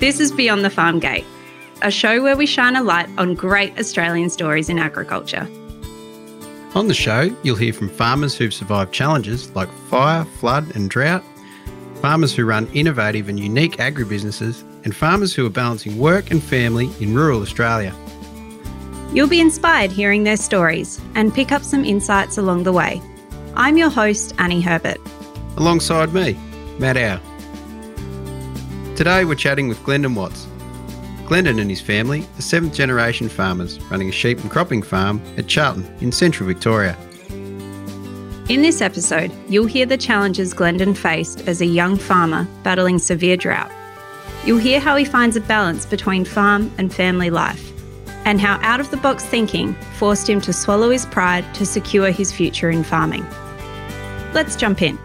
This is Beyond the Farm Gate, a show where we shine a light on great Australian stories in agriculture. On the show, you'll hear from farmers who've survived challenges like fire, flood, and drought, farmers who run innovative and unique agribusinesses, and farmers who are balancing work and family in rural Australia. You'll be inspired hearing their stories and pick up some insights along the way. I'm your host, Annie Herbert. Alongside me, Matt Howe. Today we're chatting with Glendon Watts. Glendon and his family are seventh generation farmers running a sheep and cropping farm at Charlton in central Victoria. In this episode, you'll hear the challenges Glendon faced as a young farmer battling severe drought. You'll hear how he finds a balance between farm and family life, and how out of the box thinking forced him to swallow his pride to secure his future in farming. Let's jump in.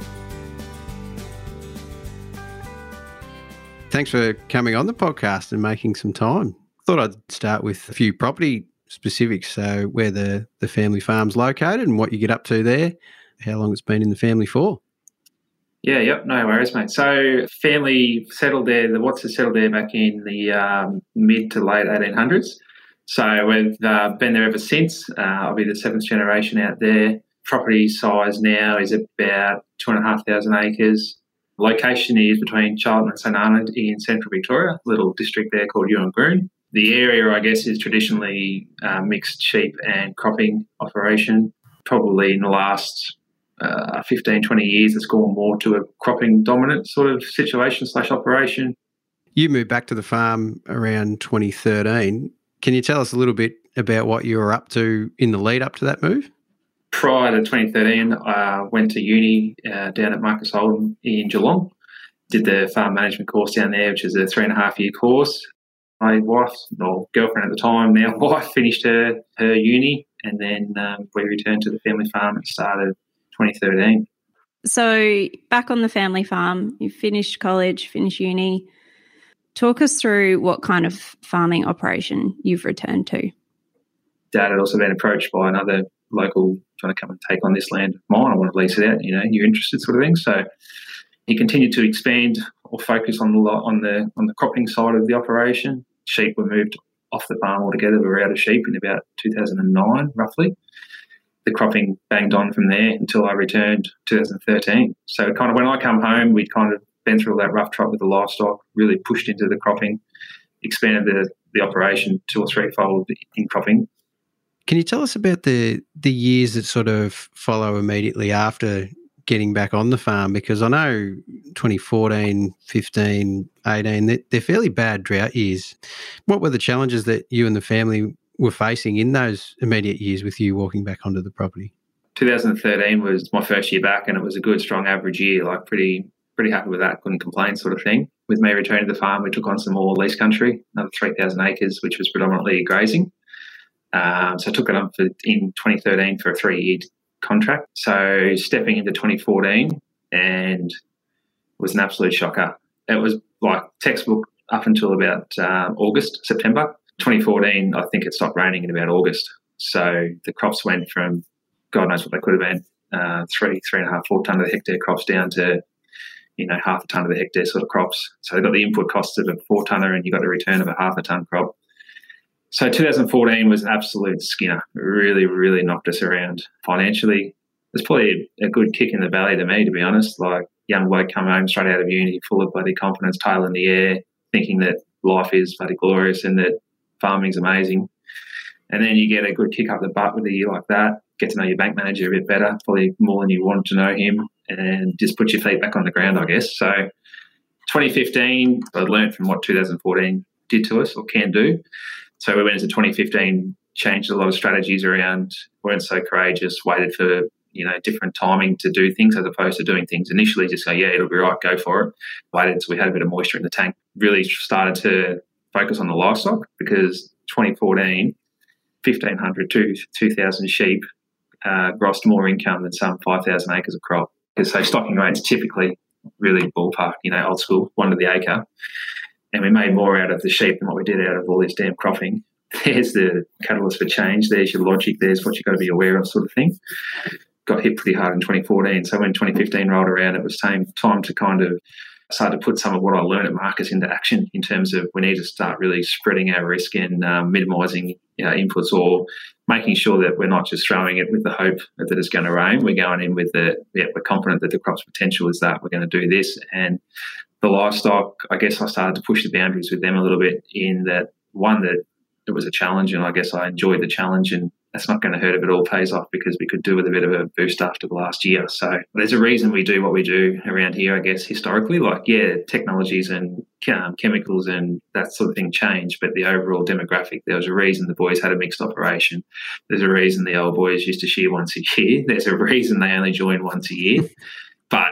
Thanks for coming on the podcast and making some time. Thought I'd start with a few property specifics. So, where the, the family farm's located and what you get up to there, how long it's been in the family for. Yeah, yep, no worries, mate. So, family settled there, the Wattses settled there back in the um, mid to late 1800s. So, we've uh, been there ever since. Uh, I'll be the seventh generation out there. Property size now is about two and a half thousand acres. Location is between Charlton and St Arnaud in central Victoria, a little district there called Yeungroon. The area, I guess, is traditionally uh, mixed sheep and cropping operation. Probably in the last uh, 15, 20 years, it's gone more to a cropping dominant sort of situation slash operation. You moved back to the farm around 2013. Can you tell us a little bit about what you were up to in the lead up to that move? Prior to 2013, I went to uni uh, down at Marcus Oldham in Geelong. Did the farm management course down there, which is a three and a half year course. My wife, or girlfriend at the time, now wife, finished her, her uni, and then um, we returned to the family farm at the start of 2013. So, back on the family farm, you finished college, finished uni. Talk us through what kind of farming operation you've returned to. Dad had also been approached by another local trying to come and take on this land of mine. I want to lease it out. You know, you're interested, sort of thing. So he continued to expand or focus on the on the on the cropping side of the operation. Sheep were moved off the farm altogether. We were out of sheep in about 2009, roughly. The cropping banged on from there until I returned 2013. So kind of when I come home, we'd kind of been through that rough trot with the livestock, really pushed into the cropping, expanded the, the operation two or threefold in cropping, can you tell us about the the years that sort of follow immediately after getting back on the farm? Because I know 2014, 15, 18, they're fairly bad drought years. What were the challenges that you and the family were facing in those immediate years with you walking back onto the property? 2013 was my first year back, and it was a good, strong average year. Like pretty, pretty happy with that. Couldn't complain, sort of thing. With me returning to the farm, we took on some more lease country, another 3,000 acres, which was predominantly grazing. Um, so I took it on for, in 2013 for a three year contract. So stepping into 2014 and was an absolute shocker. It was like textbook up until about um, August, September. 2014, I think it stopped raining in about August. So the crops went from God knows what they could have been uh, three, three and a half, four ton of the hectare crops down to you know half a ton of the hectare sort of crops. So they've got the input costs of a four tonner, and you've got the return of a half a ton crop. So 2014 was absolute skinner. Really, really knocked us around financially. It's probably a good kick in the valley to me, to be honest. Like young bloke come home straight out of uni, full of bloody confidence, tail in the air, thinking that life is bloody glorious and that farming's amazing. And then you get a good kick up the butt with a year like that, get to know your bank manager a bit better, probably more than you wanted to know him, and just put your feet back on the ground, I guess. So 2015, I learned from what 2014 did to us or can do. So we went into 2015, changed a lot of strategies around, weren't so courageous, waited for you know different timing to do things as opposed to doing things initially just go yeah it'll be right go for it. Waited until we had a bit of moisture in the tank really started to focus on the livestock because 2014 1500 to 2000 sheep uh, grossed more income than some 5000 acres of crop. Because so stocking rates typically really ballpark you know old school one to the acre and we made more out of the sheep than what we did out of all this damn cropping. There's the catalyst for change. There's your logic. There's what you've got to be aware of, sort of thing. Got hit pretty hard in 2014. So when 2015 rolled around, it was time time to kind of start to put some of what I learned at Marcus into action in terms of we need to start really spreading our risk and um, minimising you know, inputs or making sure that we're not just throwing it with the hope that it's going to rain. We're going in with the, yeah, we're confident that the crop's potential is that we're going to do this. And the livestock, I guess I started to push the boundaries with them a little bit in that one, that it was a challenge and I guess I enjoyed the challenge and that's not going to hurt if it all pays off because we could do with a bit of a boost after the last year. So there's a reason we do what we do around here, I guess, historically. Like, yeah, technologies and um, chemicals and that sort of thing change, but the overall demographic, there was a reason the boys had a mixed operation. There's a reason the old boys used to shear once a year. There's a reason they only join once a year. but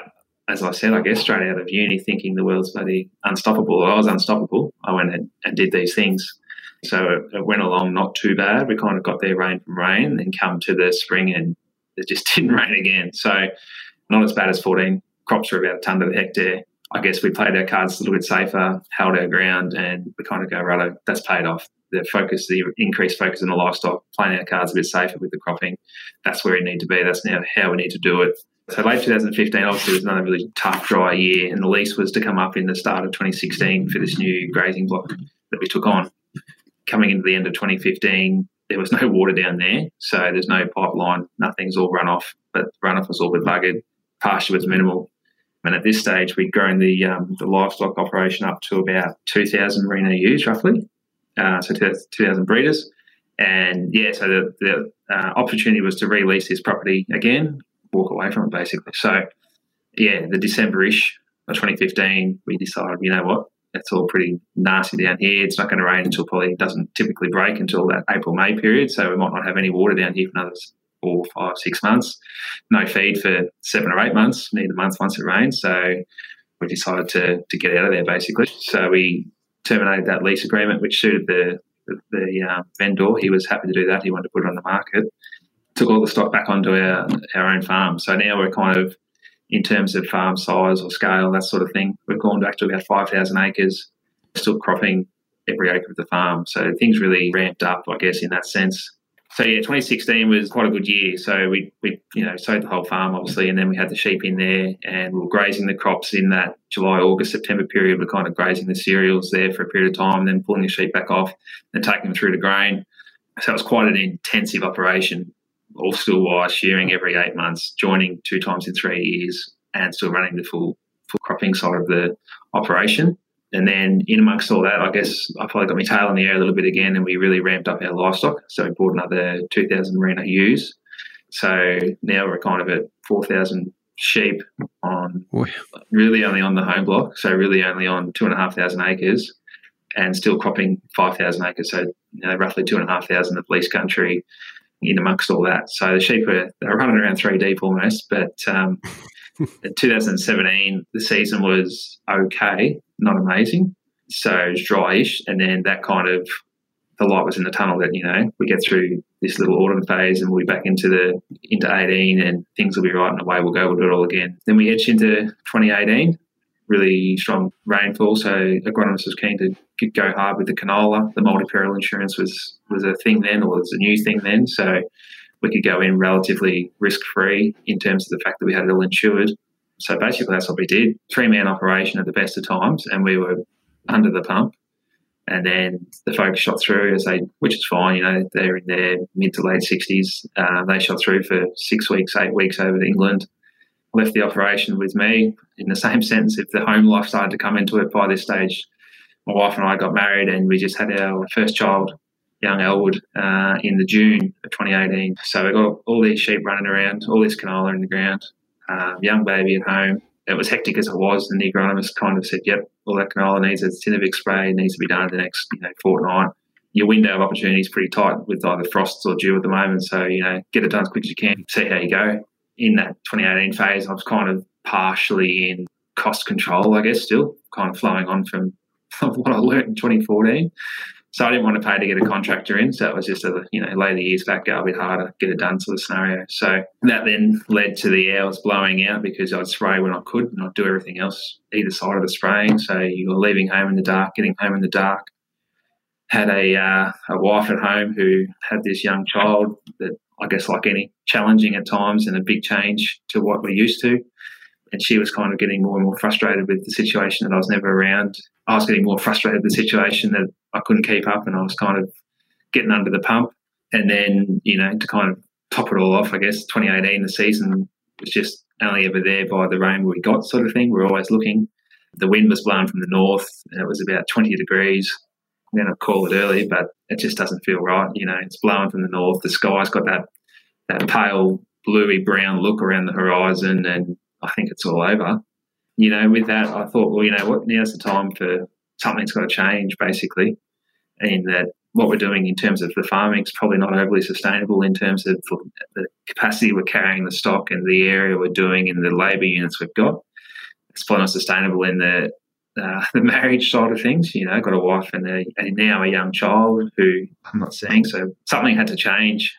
as I said, I guess straight out of uni, thinking the world's bloody unstoppable. I was unstoppable. I went and, and did these things so it, went along not too bad. We kind of got there rain from rain, then come to the spring and it just didn't rain again. So not as bad as 14. Crops were about a tonne to the hectare. I guess we played our cards a little bit safer, held our ground, and we kind of go, right, that's paid off. The focus, the increased focus in the livestock, playing our cards a bit safer with the cropping, that's where we need to be. That's now how we need to do it. So late 2015, obviously, was another really tough, dry year, and the lease was to come up in the start of 2016 for this new grazing block that we took on coming into the end of 2015, there was no water down there, so there's no pipeline. Nothing's all run off, but runoff was all but buggered. Pasture was minimal, and at this stage, we'd grown the um, the livestock operation up to about 2,000 merino ewes, roughly, uh, so 2,000 breeders. And yeah, so the, the uh, opportunity was to release this property again, walk away from it basically. So yeah, the December-ish of 2015, we decided, you know what, it's all pretty nasty down here. It's not going to rain until probably doesn't typically break until that April May period. So we might not have any water down here for another four, five, six months. No feed for seven or eight months. A month once it rains. So we decided to to get out of there basically. So we terminated that lease agreement, which suited the the, the uh, vendor. He was happy to do that. He wanted to put it on the market. Took all the stock back onto our our own farm. So now we're kind of in terms of farm size or scale, that sort of thing. We've gone back to about 5,000 acres, still cropping every acre of the farm. So things really ramped up, I guess, in that sense. So yeah, 2016 was quite a good year. So we, we you know sowed the whole farm obviously, and then we had the sheep in there, and we were grazing the crops in that July, August, September period. We're kind of grazing the cereals there for a period of time, and then pulling the sheep back off and taking them through to grain. So it was quite an intensive operation all still wise shearing every eight months, joining two times in three years, and still running the full full cropping side of the operation. And then in amongst all that, I guess I probably got my tail in the air a little bit again, and we really ramped up our livestock. So we bought another 2,000 merino ewes. So now we're kind of at 4,000 sheep on really only on the home block. So really only on two and a half thousand acres, and still cropping 5,000 acres. So you know, roughly two and a half thousand of lease country in amongst all that. So the sheep are they're running around three deep almost. But um, in 2017, the season was okay, not amazing. So it was dryish, and then that kind of the light was in the tunnel that you know we get through this little autumn phase and we'll be back into the into 18 and things will be right and away we'll go we'll do it all again then we edge into 2018 really strong rainfall. So agronomists was keen to go hard with the canola. The multi-peril insurance was was a thing then, or was a new thing then. So we could go in relatively risk-free in terms of the fact that we had it all insured. So basically, that's what we did. Three-man operation at the best of times, and we were under the pump. And then the folks shot through as they, which is fine, you know, they're in their mid to late 60s. Uh, they shot through for six weeks, eight weeks over to England left the operation with me. In the same sense, if the home life started to come into it by this stage, my wife and I got married and we just had our first child, young Elwood, uh, in the June of 2018. So we got all these sheep running around, all this canola in the ground, um, young baby at home. It was hectic as it was, and the agronomist kind of said, "Yep, all that canola needs a Synovic spray. Needs to be done in the next you know fortnight." Your window of opportunity is pretty tight with either frosts or dew at the moment, so you know get it done as quick as you can. See how you go in that 2018 phase, I was kind of partially in cost control, I guess, still kind of flowing on from, what I learned in 2014. So I didn't want to pay to get a contractor in. So it was just a, you know, lay the years back, go a bit harder, get it done sort of scenario. So that then led to the hours blowing out because I'd spray when I could and I'd do everything else either side of the spraying. So you were leaving home in the dark, getting home in the dark. Had a, uh, a wife at home who had this young child that I guess, like any, challenging at times and a big change to what we're used to. and she was kind of getting more and more frustrated with the situation that I was never around. I was getting more frustrated with the situation that I couldn't keep up, and I was kind of getting under the pump. And then, you know, to kind of top it all off, I guess 2018, the season was just only ever there by the rain we got, sort of thing. We we're always looking. The wind was blowing from the north, and it was about 20 degrees. Going to call it early, but it just doesn't feel right. You know, it's blowing from the north. The sky's got that that pale bluey brown look around the horizon, and I think it's all over. You know, with that, I thought, well, you know what, now's the time for something's got to change, basically, and that what we're doing in terms of the farming is probably not overly sustainable in terms of the capacity we're carrying the stock and the area we're doing and the labour units we've got. It's probably not sustainable in the uh, the marriage side of things. You know, got a wife and, a, and now a young child who I'm not seeing, so something had to change.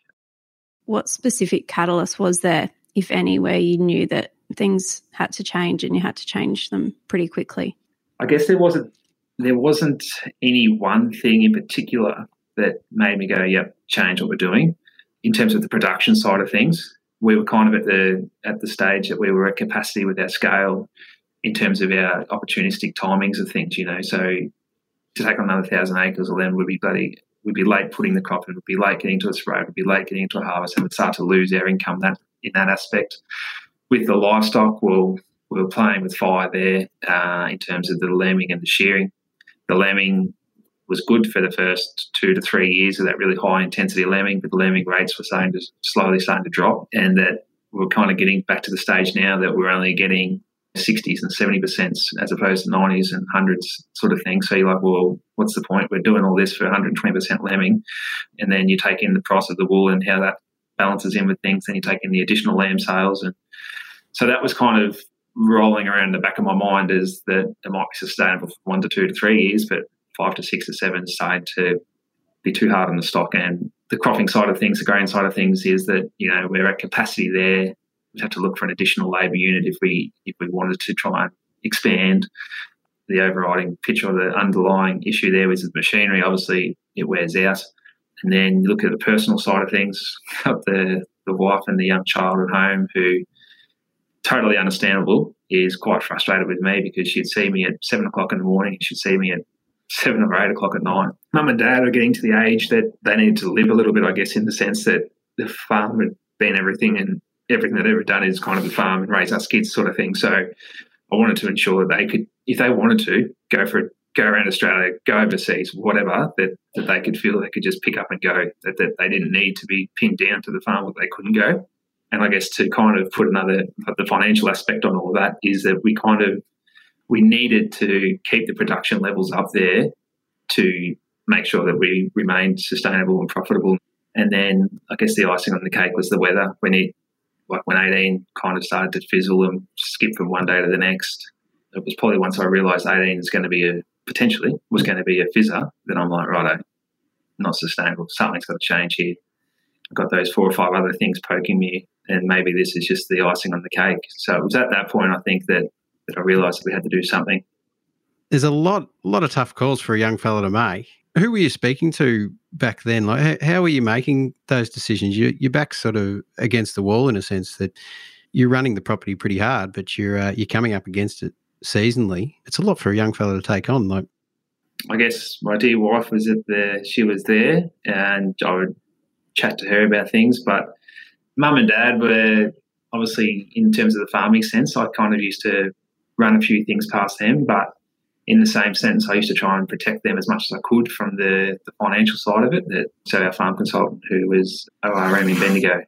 What specific catalyst was there, if any, where you knew that things had to change and you had to change them pretty quickly? I guess there wasn't there wasn't any one thing in particular that made me go, "Yep, change what we're doing." In terms of the production side of things, we were kind of at the at the stage that we were at capacity with our scale in terms of our opportunistic timings of things. You know, so to take on another thousand acres of land would be bloody we'd be late putting the crop in, would be late getting to a spray, would be late getting into a harvest, and would start to lose our income that in that aspect. With the livestock, well, we were playing with fire there uh, in terms of the lambing and the shearing the lambing was good for the first two to three years of that really high intensity lambing, but the lambing rates were starting to slowly starting to drop, and that we're kind of getting back to the stage now that we're only getting 60s and 70% as opposed to 90s and 100s sort of thing. So you're like, well, what's the point? We're doing all this for 120% lambing. And then you take in the price of the wool and how that balances in with things. Then you take in the additional lamb sales. And so that was kind of rolling around in the back of my mind is that it might be sustainable for one to two to three years, but five to six to seven is starting to be too hard on the stock. And the cropping side of things, the grain side of things, is that you know we're at capacity there. We'd have to look for an additional labour unit if we if we wanted to try and expand. The overriding picture or the underlying issue there is the machinery. Obviously, it wears out. And then you look at the personal side of things. The the wife and the young child at home who totally understandable, is quite frustrated with me because she'd see me at seven o'clock in the morning, she'd see me at seven or eight o'clock at night. Mum and dad are getting to the age that they need to live a little bit, I guess, in the sense that the farm had been everything and everything they'd ever done is kind of the farm and raise us kids sort of thing. So I wanted to ensure that they could, if they wanted to, go for go around Australia, go overseas, whatever, that, that they could feel they could just pick up and go, that, that they didn't need to be pinned down to the farm where they couldn't go. And I guess to kind of put another the financial aspect on all of that is that we kind of we needed to keep the production levels up there to make sure that we remained sustainable and profitable. And then I guess the icing on the cake was the weather. When it like when 18 kind of started to fizzle and skip from one day to the next, it was probably once I realised 18 is going to be a potentially was going to be a fizzer, then I'm like, right, not sustainable. Something's got to change here. I've got those four or five other things poking me and maybe this is just the icing on the cake. So it was at that point I think that that I realised that we had to do something. There's a lot, a lot of tough calls for a young fella to make. Who were you speaking to back then? Like, how, were you making those decisions? You, you're back sort of against the wall in a sense that you're running the property pretty hard, but you're uh, you're coming up against it seasonally. It's a lot for a young fella to take on. Like, I guess my dear wife was at the she was there, and I would chat to her about things, but mum and dad were obviously in terms of the farming sense. I kind of used to run a few things past them, but in the same sense, I used to try and protect them as much as I could from the, the financial side of it. That so our farm consultant, who was ORM in Bendigo,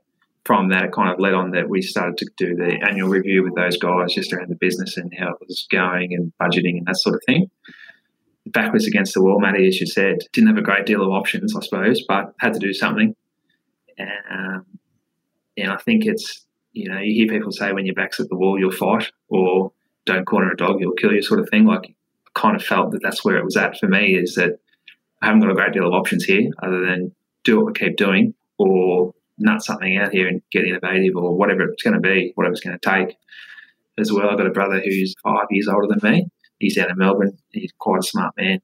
from that it kind of led on that we started to do the annual review with those guys just around the business and how it was going and budgeting and that sort of thing. Backwards against the wall, Matty, as you said, didn't have a great deal of options, I suppose, but had to do something. Um, and I think it's, you know, you hear people say when your back's at the wall, you'll fight, or don't corner a dog, you'll kill you, sort of thing. Like, kind of felt that that's where it was at for me is that I haven't got a great deal of options here other than do what we keep doing or nut something out here and get innovative or whatever it's going to be, whatever it's going to take. As well, I've got a brother who's five years older than me. He's out in Melbourne. He's quite a smart man.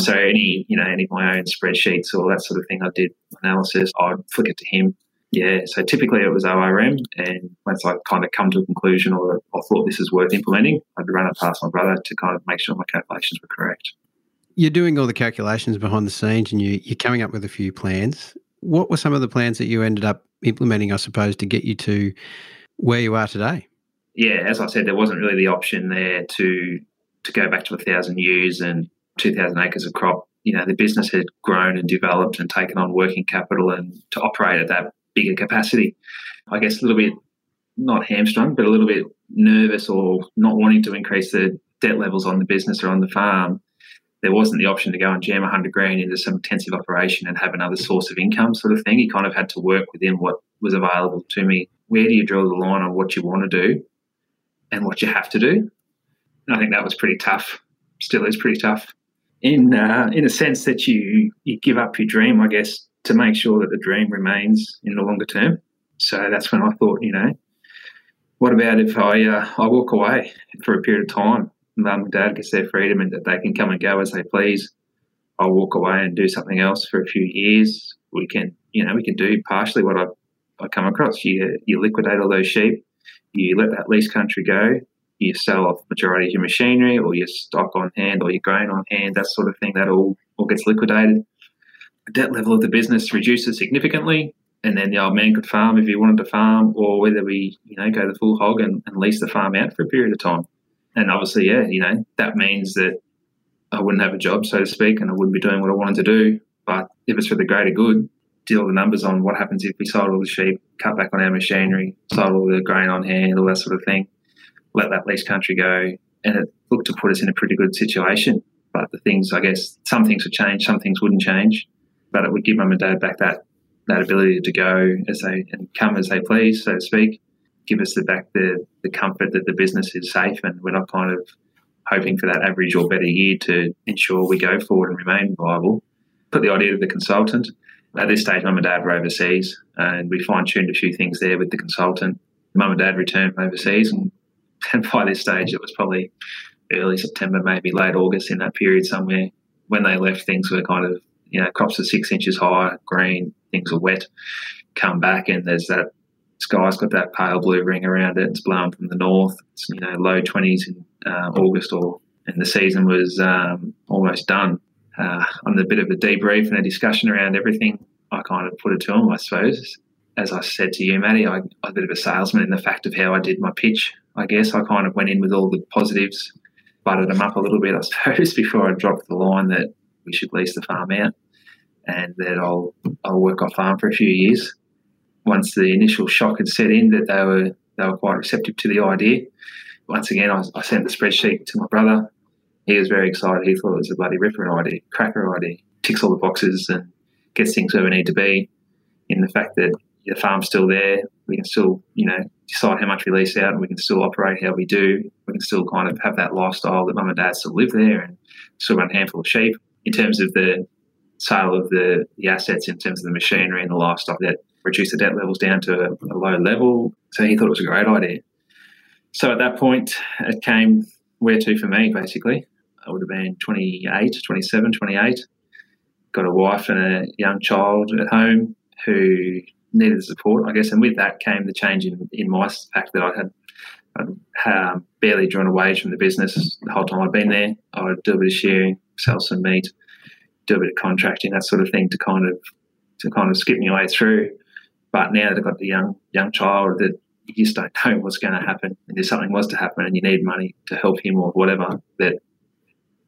So any, you know, any of my own spreadsheets or that sort of thing I did analysis, I'd flick it to him Yeah, so typically it was ORM, and once I kind of come to a conclusion or I thought this is worth implementing, I'd run it past my brother to kind of make sure my calculations were correct. You're doing all the calculations behind the scenes and you, you're coming up with a few plans. What were some of the plans that you ended up implementing, I suppose, to get you to where you are today? Yeah, as I said, there wasn't really the option there to to go back to a thousand ewes and two thousand acres of crop. You know, the business had grown and developed and taken on working capital and to operate at that bigger capacity. I guess a little bit not hamstrung, but a little bit nervous or not wanting to increase the debt levels on the business or on the farm. There wasn't the option to go and jam 100 grand into some intensive operation and have another source of income, sort of thing. You kind of had to work within what was available to me. Where do you draw the line on what you want to do and what you have to do? And I think that was pretty tough. Still is pretty tough. In uh, in a sense that you you give up your dream, I guess, to make sure that the dream remains in the longer term. So that's when I thought, you know, what about if I uh, I walk away for a period of time? Mum and dad gets their freedom and that they can come and go as they please. I'll walk away and do something else for a few years. We can, you know, we can do partially what I, I come across. You you liquidate all those sheep, you let that lease country go, you sell off majority of your machinery or your stock on hand or your grain on hand, that sort of thing. That all all gets liquidated debt level of the business reduces significantly, and then the old man could farm if he wanted to farm, or whether we, you know, go the full hog and, and lease the farm out for a period of time. And obviously, yeah, you know, that means that I wouldn't have a job, so to speak, and I wouldn't be doing what I wanted to do. But if it's for the greater good, deal the numbers on what happens if we sold all the sheep, cut back on our machinery, sold all the grain on hand, all that sort of thing, let that lease country go, and it looked to put us in a pretty good situation. But the things, I guess, some things would change, some things wouldn't change but it would give mum and dad back that that ability to go as they and come as they please, so to speak. Give us the back the the comfort that the business is safe and we're not kind of hoping for that average or better year to ensure we go forward and remain viable. Put the idea to the consultant. At this stage, mum and dad were overseas, and we fine tuned a few things there with the consultant. Mum and dad returned from overseas, and, and by this stage, it was probably early September, maybe late August, in that period somewhere. When they left, things were kind of you know, crops are six inches high, green, things are wet, come back and there's that sky's got that pale blue ring around it. It's blowing from the north. It's, you know, low 20s in uh, August or, and the season was um, almost done. Uh, on the bit of a debrief and a discussion around everything, I kind of put it to him, I suppose. As I said to you, Matty, I, I'm a bit of a salesman in the fact of how I did my pitch. I guess I kind of went in with all the positives, buttered them up a little bit, I suppose, before I dropped the line that we should lease the farm out and that I'll I'll work off farm for a few years. Once the initial shock had set in, that they were they were quite receptive to the idea. Once again, I, I sent the spreadsheet to my brother. He was very excited. He thought it was a bloody ripper idea, cracker idea. Ticks all the boxes and gets things where we need to be. In the fact that the farm's still there, we can still, you know, decide how much we lease out, and we can still operate how we do. We can still kind of have that lifestyle that mum and dad still live there, and still run a handful of sheep. In terms of the sale of the, the assets in terms of the machinery and the livestock that reduce the debt levels down to a, a low level. So he thought it was a great idea. So at that point, it came where to for me, basically. I would have been 28, 27, 28. Got a wife and a young child at home who needed support, I guess. And with that came the change in, in my fact that I had Um, barely drawn a wage from the business the whole time I'd been there. I would do a bit of sharing, sell some meat, do a bit of contracting, that sort of thing, to kind of to kind of skip my way through. But now that I've got the young young child, that you just don't know what's going to happen, and if something was to happen, and you need money to help him or whatever, that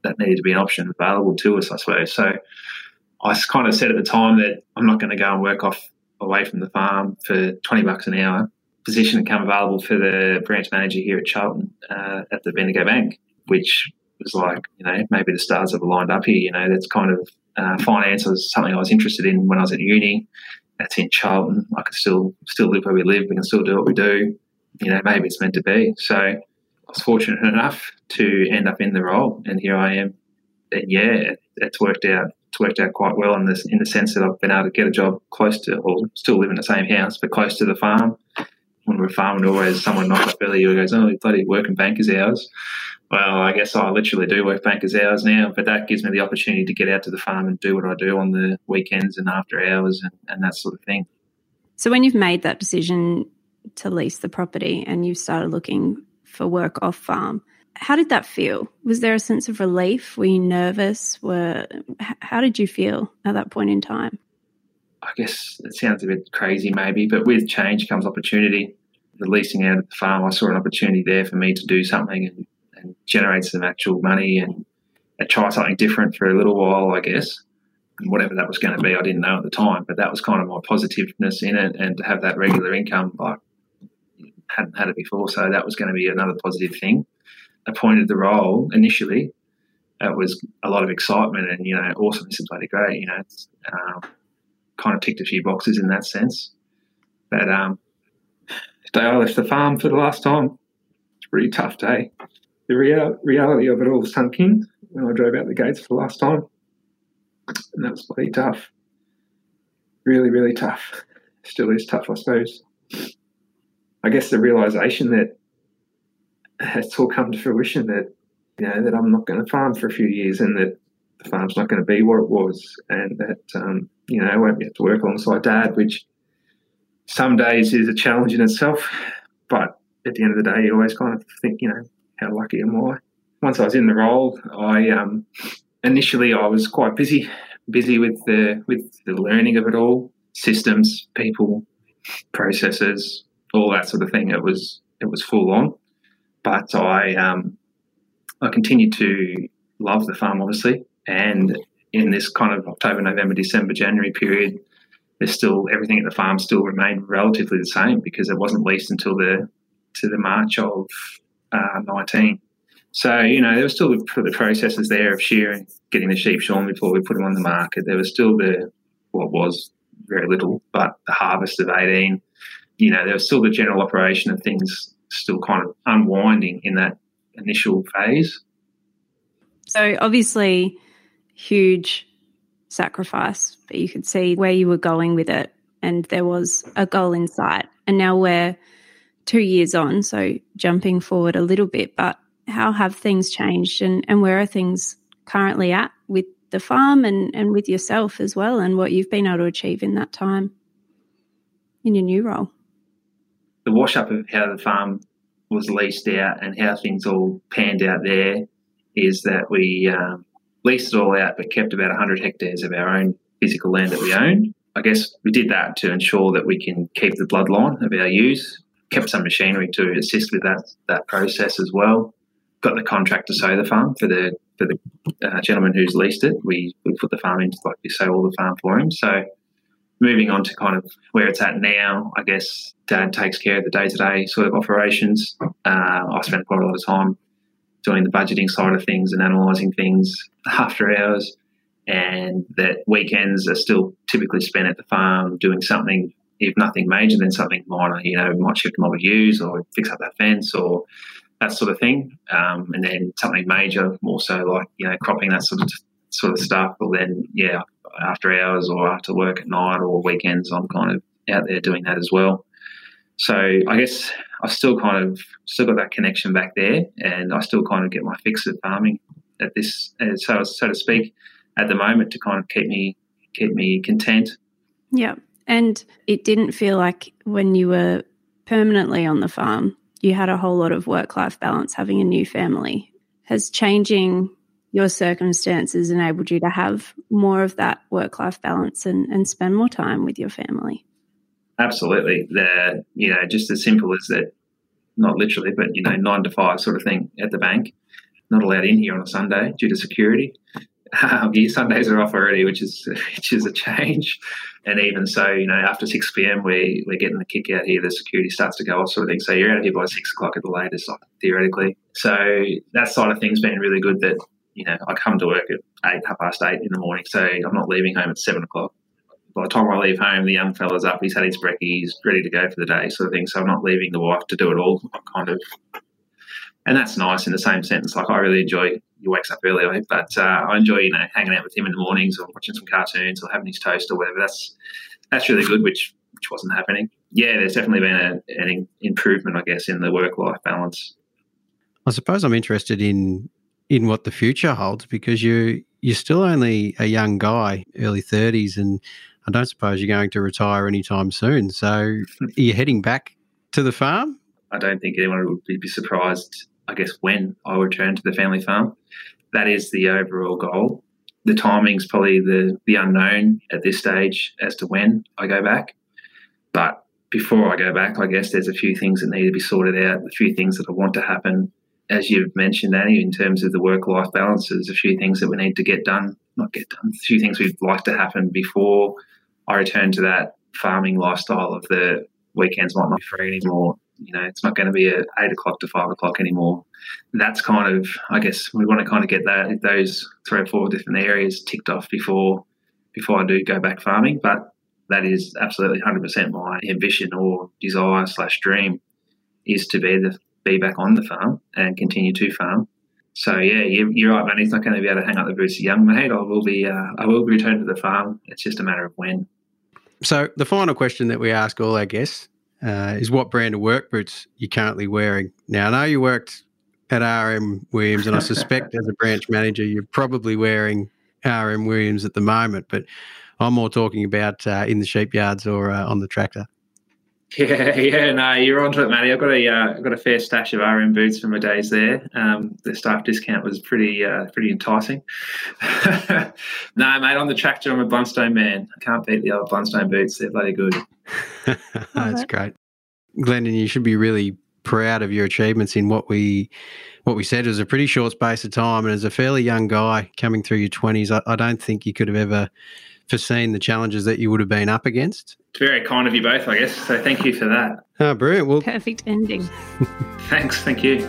that needed to be an option available to us, I suppose. So I kind of said at the time that I'm not going to go and work off away from the farm for 20 bucks an hour. Position come available for the branch manager here at Charlton uh, at the Bendigo Bank, which was like, you know, maybe the stars have aligned up here. You know, that's kind of uh, finance was something I was interested in when I was at uni. That's in Charlton. I can still still live where we live. We can still do what we do. You know, maybe it's meant to be. So I was fortunate enough to end up in the role, and here I am. And yeah, it's worked out. It's worked out quite well in this in the sense that I've been able to get a job close to, or still live in the same house, but close to the farm. When we're farming, always someone knocks up early who goes, "Oh, you bloody working bankers hours." well, I guess I literally do work bankers hours now, but that gives me the opportunity to get out to the farm and do what I do on the weekends and after hours and, and that sort of thing. So when you've made that decision to lease the property and you've started looking for work off farm, how did that feel? Was there a sense of relief? Were you nervous? Were how did you feel at that point in time? I guess it sounds a bit crazy, maybe, but with change comes opportunity. The leasing out of the farm, I saw an opportunity there for me to do something and, and generate some actual money and, and try something different for a little while, I guess. And whatever that was going to be, I didn't know at the time, but that was kind of my positiveness in it. And to have that regular income, I hadn't had it before, so that was going to be another positive thing. Appointed the role initially, it was a lot of excitement and you know, awesome. This is bloody great. You know, um, kind of ticked a few boxes in that sense. But um, the day I left the farm for the last time, it's a pretty tough day. The real, reality of it all sunk in when I drove out the gates for the last time. And that was bloody tough. Really, really tough. Still is tough, I suppose. I guess the realization that it's all come to fruition that, you know, that I'm not going to farm for a few years and that the farm's not going to be what it was and that, um, you know, I won't be able to work alongside dad, which some days is a challenge in itself. But at the end of the day, you always kind of think, you know, how lucky am I? Once I was in the role, I um, initially I was quite busy, busy with the with the learning of it all, systems, people, processes, all that sort of thing. It was it was full on, but I um, I continued to love the farm, obviously, and in this kind of October, November, December, January period, there's still everything at the farm still remained relatively the same because it wasn't leased until the to the March of uh, 19. So you know there was still the, the, processes there of shearing, getting the sheep shorn before we put them on the market. There was still the what was very little, but the harvest of 18. You know there was still the general operation of things still kind of unwinding in that initial phase. So obviously huge sacrifice, but you could see where you were going with it. And there was a goal in sight. And now we're two years on, so jumping forward a little bit, but how have things changed and, and where are things currently at with the farm and, and with yourself as well and what you've been able to achieve in that time in your new role? The wash up of how the farm was leased out and how things all panned out there is that we um, leased it all out, but kept about 100 hectares of our own physical land that we owned. I guess we did that to ensure that we can keep the bloodline of our ewes. Kept some machinery to assist with that that process as well. Got the contract to sow the farm for the for the uh, gentleman who's leased it. We we put the farm into like we sow all the farm for him. So moving on to kind of where it's at now, I guess Dad takes care of the day to day sort of operations. Uh, I spend quite a lot of time doing the budgeting side of things and analysing things after hours, and that weekends are still typically spent at the farm doing something, if nothing major, then something minor. You know, might shift a mob or fix up that fence or that sort of thing, um, and then something major, more so like you know cropping that sort of sort of stuff. Well, then yeah, after hours or after work at night or weekends, I'm kind of out there doing that as well. So I guess I still kind of still got that connection back there, and I still kind of get my fix at farming at this, uh, so so to speak, at the moment to kind of keep me keep me content. Yeah, and it didn't feel like when you were permanently on the farm, you had a whole lot of work life balance. Having a new family has changing your circumstances enabled you to have more of that work life balance and, and spend more time with your family. Absolutely. They're, you know, just as simple as that, not literally, but, you know, nine to five sort of thing at the bank. Not allowed in here on a Sunday due to security. Um, yeah, Sundays are off already, which is which is a change. And even so, you know, after six pm, we we're getting the kick out here. The security starts to go off, sort of thing. So you're out of here by six o'clock at the latest, theoretically. So that side of things been really good. That you know, I come to work at eight, half past eight in the morning, so I'm not leaving home at seven o'clock by the time I leave home, the young fella's up, he's had his brekkie, he's ready to go for the day, sort of thing. So I'm not leaving the wife to do it all. I'm kind of, and that's nice in the same sentence. Like I really enjoy. He wakes up early, but uh, I enjoy you know hanging out with him in the mornings or watching some cartoons or having his toast or whatever. That's that's really good, which which wasn't happening. Yeah, there's definitely been a, an improvement, I guess, in the work life balance. I suppose I'm interested in in what the future holds because you you're still only a young guy, early 30s, and I don't suppose you're going to retire anytime soon. So are you heading back to the farm? I don't think anyone would be surprised, I guess, when I return to the family farm. That is the overall goal. The timing's probably the, the unknown at this stage as to when I go back. But before I go back, I guess there's a few things that need to be sorted out, a few things that I want to happen. As you've mentioned, Annie, in terms of the work life balance, there's a few things that we need to get done, not get done, a few things we'd like to happen before I return to that farming lifestyle of the weekends might not be free anymore. You know, it's not going to be at eight o'clock to five o'clock anymore. That's kind of, I guess, we want to kind of get that those three or four different areas ticked off before before I do go back farming. But that is absolutely 100% my ambition or desire slash dream is to be the be back on the farm and continue to farm. So yeah, you're, you're right, man. He's not going to be able to hang up the boots, young mate. I will be. Uh, I will be return to the farm. It's just a matter of when. So the final question that we ask all our guests uh, is what brand of work boots you're currently wearing. Now I know you worked at RM Williams, and I suspect as a branch manager you're probably wearing RM Williams at the moment. But I'm more talking about uh, in the sheep yards or uh, on the tractor. Yeah, yeah, no, you're onto it, Matty. I've got a, uh, got a fair stash of RM boots from my days there. Um, the staff discount was pretty, uh, pretty enticing. no, mate, on the tractor, I'm a Blundstone man. I can't beat the old Blundstone boots. They're bloody good. That's great, Glendon. You should be really proud of your achievements in what we what we said was a pretty short space of time. And as a fairly young guy coming through your twenties, I, I don't think you could have ever foreseen the challenges that you would have been up against. It's very kind of you both, I guess. So thank you for that. Oh, brilliant. Well, perfect ending. Thanks. Thank you.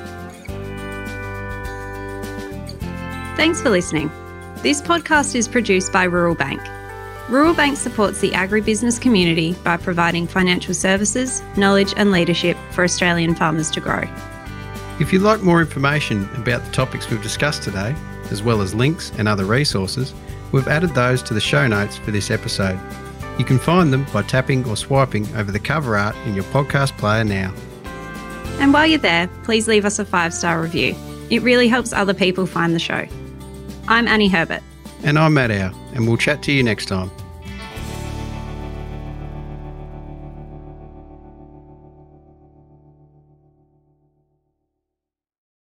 Thanks for listening. This podcast is produced by Rural Bank. Rural Bank supports the agribusiness community by providing financial services, knowledge, and leadership for Australian farmers to grow. If you'd like more information about the topics we've discussed today, as well as links and other resources, We've added those to the show notes for this episode. You can find them by tapping or swiping over the cover art in your podcast player now. And while you're there, please leave us a five star review. It really helps other people find the show. I'm Annie Herbert. And I'm Matt Howe, and we'll chat to you next time.